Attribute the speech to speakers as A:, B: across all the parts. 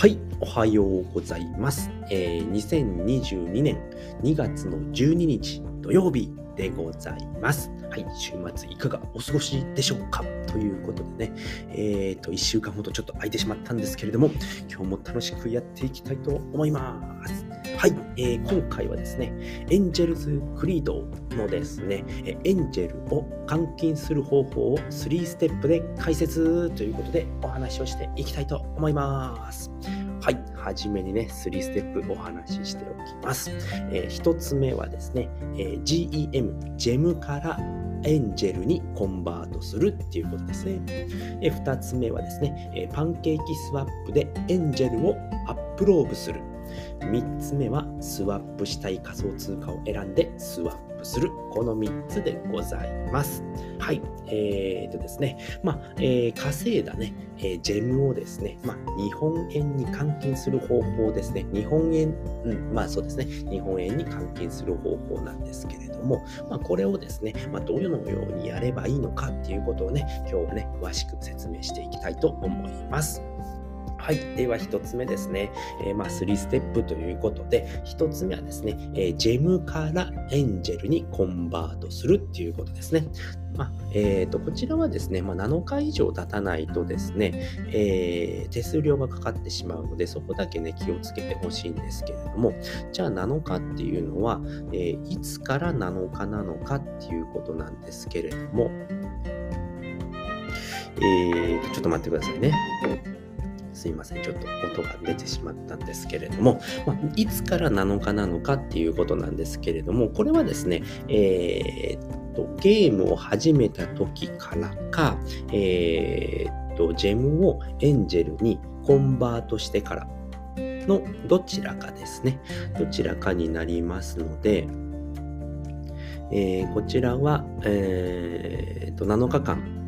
A: はい、おはようございます。えー2022年2月の12日土曜日でございます。はい、週末いかがお過ごしでしょうか？ということでね、えっ、と、1週間ほどちょっと空いてしまったんですけれども、今日も楽しくやっていきたいと思います。はい、えー今回はですね、エンジェルズ・クリードのですね、エンジェルを換金する方法を3ステップで解説ということでお話をしていきたいと思います。はい、はじめにね、3ステップお話ししておきます。え1つ目はですね、えー GEM、ジェムからエンジェルにコンバートするっていうことですね。え2つ目はですね、えパンケーキスワップでエンジェルをアップローブする。3つ目はスワップしたい仮想通貨を選んでスワップする。この3つでございます。はい。えー、とですね。まあ、えー稼いだね、えージェムをですね、まあ、日本円に換金する方法ですね。日本円、うん、まあそうですね。日本円に換金する方法なんですけれども、まあ、これをですね、まあ、どのようにやればいいのかっていうことをね、今日はね、詳しく説明していきたいと思います。はい。では、一つ目ですね。えーまあ、3ステップということで、一つ目はですね、えージェムからエンジェルにコンバートするっていうことですね。まあ、えーと、こちらはですね、まあ、7日以上経たないとですね、えー手数料がかかってしまうので、そこだけね、気をつけてほしいんですけれども、じゃあ7日っていうのは、えーいつから7日なのかっていうことなんですけれども、えー、ちょっと待ってくださいね。すいません、ちょっと音が出てしまったんですけれども、まあ、いつから7日なのかっていうことなんですけれども、これはですね、えーっと、ゲームを始めた時からか、えーっと、ジェムをエンジェルにコンバートしてからのどちらかですね。どちらかになりますので、えーこちらは、えーっと、7日間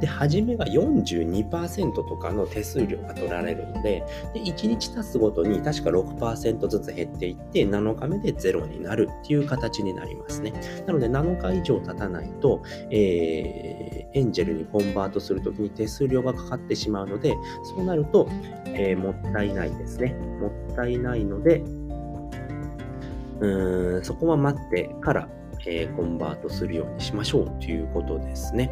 A: で、初めが42%とかの手数料が取られるので、で1日経つごとに確か6%ずつ減っていって、7日目で0になるっていう形になりますね。なので、7日以上経たないと、えーエンジェルにコンバートするときに手数料がかかってしまうので、そうなると、えーもったいないですね。もったいないので、うーんそこは待ってから、えーコンバートするようにしましょうということですね。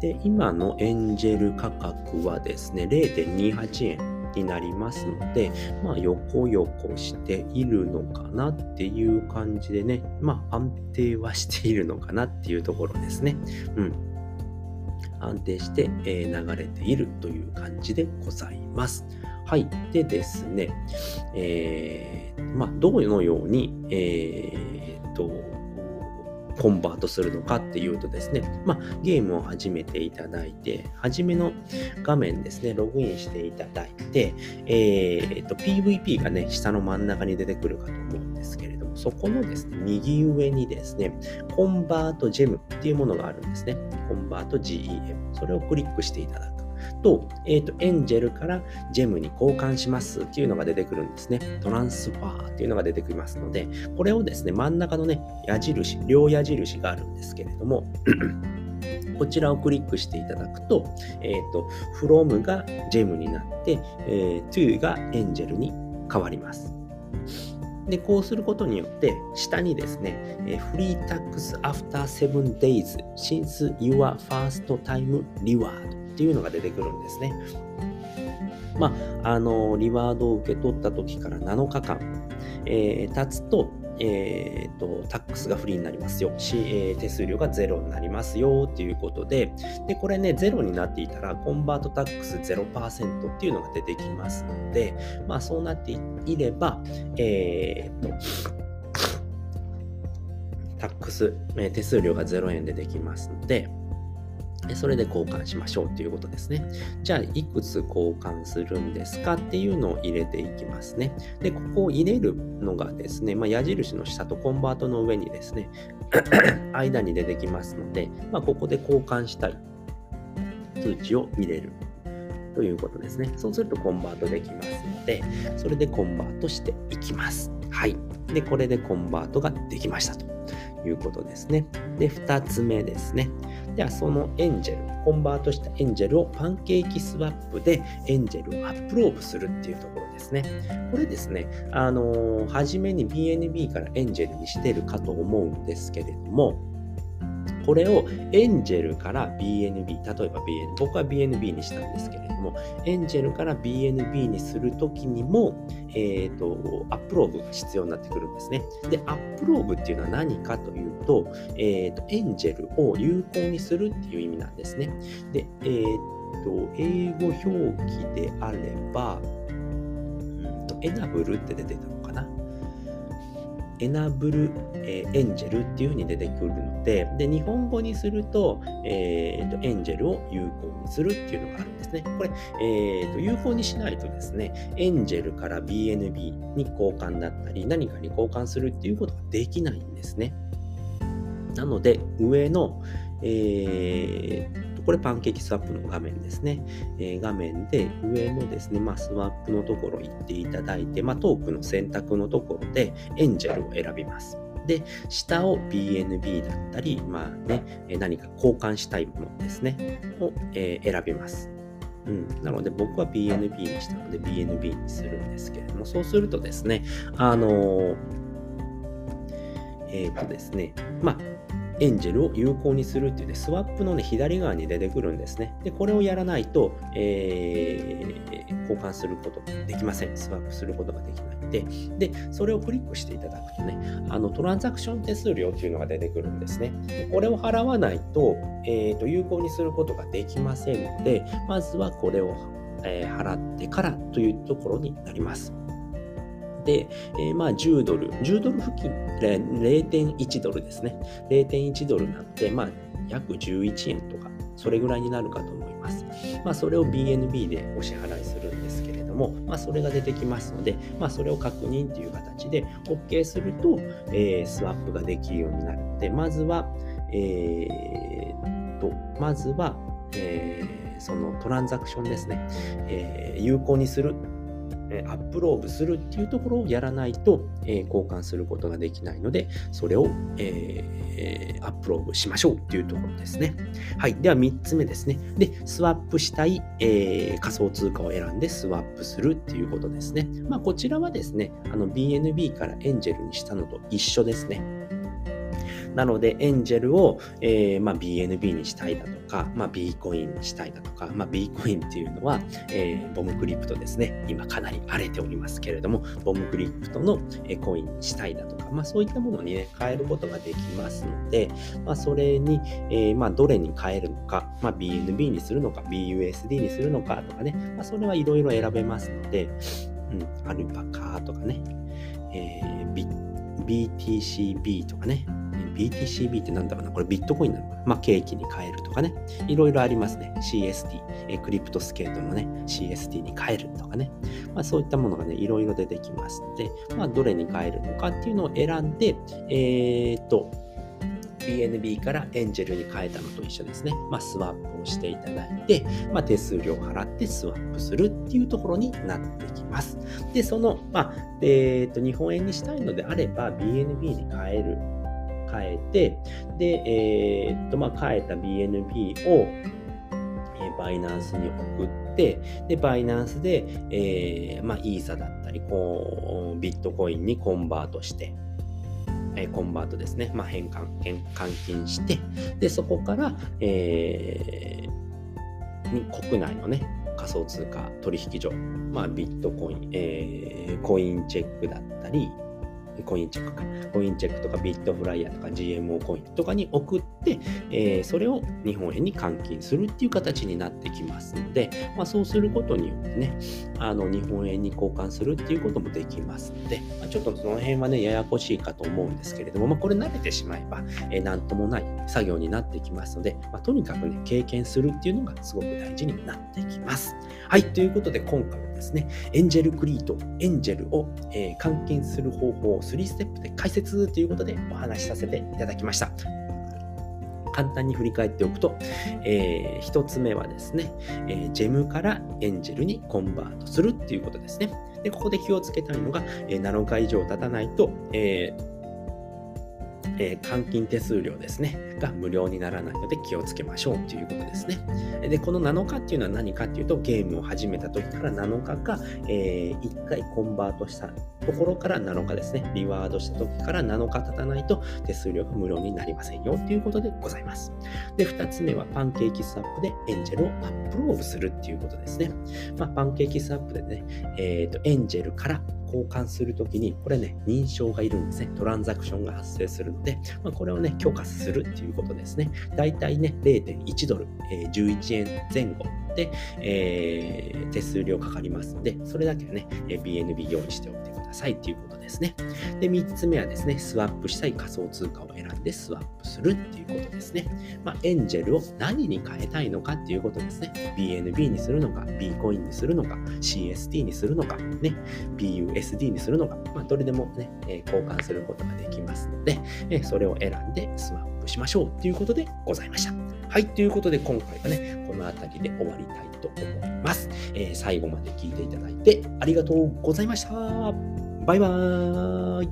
A: で、今のエンジェル価格はですね、0.28円になりますので、まあ、横横しているのかなっていう感じでね、まあ、安定はしているのかなっていうところですね。うん。安定して、え流れているという感じでございます。はい。でですね、えーまあ、どのように、えーっと、コンバートするのかっていうとですね、まあ、ゲームを始めていただいて、初めの画面ですね、ログインしていただいて、えーと、PVP がね、下の真ん中に出てくるかと思うんですけれども、そこのですね、右上にですね、コンバートジェムっていうものがあるんですね。コンバート GEM。それをクリックしていただく。と、えっ、と、エンジェルからジェムに交換しますっていうのが出てくるんですね。トランスファーっていうのが出てきますので、これをですね、真ん中のね、矢印、両矢印があるんですけれども、こちらをクリックしていただくと、えっ、と、from がジェムになって、えー to がエンジェルに変わります。で、こうすることによって、下にですね、えー Free Tax After 7 Days Since Your First Time Reward っていうのが出てくるんですね。まあ、あの、リワードを受け取った時から7日間、えー経つと、えーと、タックスがフリーになりますよ。し、えー手数料がゼロになりますよっていうことで、で、これね、ゼロになっていたら、コンバートタックス0%っていうのが出てきますので、まあ、そうなっていれば、えーと、タックス、えー手数料が0円でできますので、それで交換しましょうということですね。じゃあ、いくつ交換するんですかっていうのを入れていきますね。で、ここを入れるのがですね、まあ、矢印の下とコンバートの上にですね、間に出てきますので、まあ、ここで交換したい通知を入れるということですね。そうするとコンバートできますので、それでコンバートしていきます。はい。で、これでコンバートができましたということですね。で、2つ目ですね。では、そのエンジェル、コンバートしたエンジェルをパンケーキスワップでエンジェルをアップローブするっていうところですね。これですね、あのー、初めに BNB からエンジェルにしてるかと思うんですけれども、これをエンジェルから BNB、例えば BN、僕は BNB にしたんですけれども、エンジェルから BNB にするときにも、え、ー、と、アップローブが必要になってくるんですね。で、アップローブっていうのは何かというと、え、ー、と、エンジェルを有効にするっていう意味なんですね。で、えっ、ー、と、英語表記であれば、うんと、エナブルって出てたのかな。エナブル、えー、エンジェルっていう風に出てくるので、で、日本語にすると、えーと、エンジェルを有効にするっていうのがあるですね。これ、えーと、有効にしないとですね、エンジェルから BNB に交換だったり、何かに交換するっていうことができないんですね。なので、上の、えーこれパンケーキスワップの画面ですね。えー、画面で上のですね、まあ、スワップのところ行っていただいて、まあ、トークの選択のところでエンジェルを選びます。で、下を BNB だったり、まあね、何か交換したいものですね、を、えー、選びます。うん、なので僕は BNB にしたので BNB にするんですけれども、そうするとですね、あのー、えっ、ー、とですね、まあ、エンジェルを有効にするっていうね、スワップのね、左側に出てくるんですね。で、これをやらないと、えー、交換することができません。スワップすることができないので、で、それをクリックしていただくとね、あの、トランザクション手数料っていうのが出てくるんですね。これを払わないと、えー、と、有効にすることができませんので、まずはこれを、えー、払ってからというところになります。で、えー、まあ10ドル、10ドル付近、0.1ドルですね。0.1ドルなので、まあ約11円とか、それぐらいになるかと思います。まあそれを BNB でお支払いするんですけれども、まあそれが出てきますので、まあそれを確認という形で OK すると、えー、スワップができるようになるので、まずは、えー、と、まずは、えー、そのトランザクションですね、えー、有効にするえアップロードするっていうところをやらないと、え交換することができないので、それを、えー、アップロードしましょうっていうところですね。はい。では3つ目ですね。で、スワップしたい、えー、仮想通貨を選んでスワップするっていうことですね。まあ、こちらはですね、あの BNB からエンジェルにしたのと一緒ですね。なので、エンジェルを、えー、まあ、BNB にしたいだとか、まあ、B コインにしたいだとか、まあ、B コインっていうのは、えー、ボムクリプトですね。今かなり荒れておりますけれども、ボムクリプトの、えコインにしたいだとか、まあ、そういったものにね、変えることができますので、まあ、それに、えー、まあ、どれに変えるのか、まあ、BNB にするのか、BUSD にするのかとかね、まあ、それはいろいろ選べますので、うん、アルパカとかね、えー、BTCB とかね、BTCB ってなんだろうなこれビットコインなのかなまあ、ケーキに変えるとかね。いろいろありますね。CST、えクリプトスケートのね、CST に変えるとかね。まあ、そういったものがね、いろいろ出てきますので、まあ、どれに変えるのかっていうのを選んで、えー、っと、BNB からエンジェルに変えたのと一緒ですね。まあ、スワップをしていただいて、まあ、手数料を払ってスワップするっていうところになってきます。で、その、まあ、えっ、と、日本円にしたいのであれば、BNB に変える変えて、で、えー、っと、まあ、変えた BNB を、えバイナンスに送って、で、バイナンスで、えー、まあ、イーサだったり、こう、ビットコインにコンバートして、えコンバートですね。まあ、変換、変換金して、で、そこから、えー、国内のね、仮想通貨取引所、まあ、ビットコイン、えー、コインチェックだったり、コインチェックか、コインチェックとかビットフライヤーとか GMO コインとかに送って、えー、それを日本円に換金するっていう形になってきますので、まあ、そうすることによってね、あの日本円に交換するっていうこともできますので、まあ、ちょっとその辺はね、ややこしいかと思うんですけれども、まあ、これ慣れてしまえば、えー、なんともない作業になってきますので、まあ、とにかくね、経験するっていうのがすごく大事になってきます。はい、ということで今回はですね、エンジェルクリート、エンジェルを、えー、換金する方法を3ステップで解説ということでお話しさせていただきました。簡単に振り返っておくと、えー、1つ目はですね、えー、ジェムからエンジェルにコンバートするっていうことですね。で、ここで気をつけたいのが、えー、7日以上経たないと、えーえー、換金手数料ですね、が無料にならないので気をつけましょうということですね。で、この7日っていうのは何かっていうと、ゲームを始めた時から7日か、えー、1回コンバートしたところから7日ですね。リワードした時から7日経たないと手数料が無料になりませんよということでございます。で、2つ目はパンケーキスワップでエンジェルをアップローブするっていうことですね。まあ、パンケーキスワップでね、えっ、ー、と、エンジェルから交換するときに、これね、認証がいるんですね。トランザクションが発生するので、まあ、これをね、許可するっていうことですね。だいたいね、0.1ドル、えー、11円前後で、えー、手数料かかりますので、それだけはね、BNB 用意しておいてくださいっていうことですね。で、3つ目はですね、スワップしたい仮想通貨を選んでスワップするっていうことですね。まあ、エンジェルを何に変えたいのかっていうことですね。BNB にするのか、B コインにするのか、CST にするのか、ね、BUSD にするのか、まあ、どれでもね、え交換することができますので、えそれを選んでスワップしましょうということでございました。はい、ということで今回はね、この辺りで終わりたいと思います。えー、最後まで聞いていただいてありがとうございました。バイバーイ。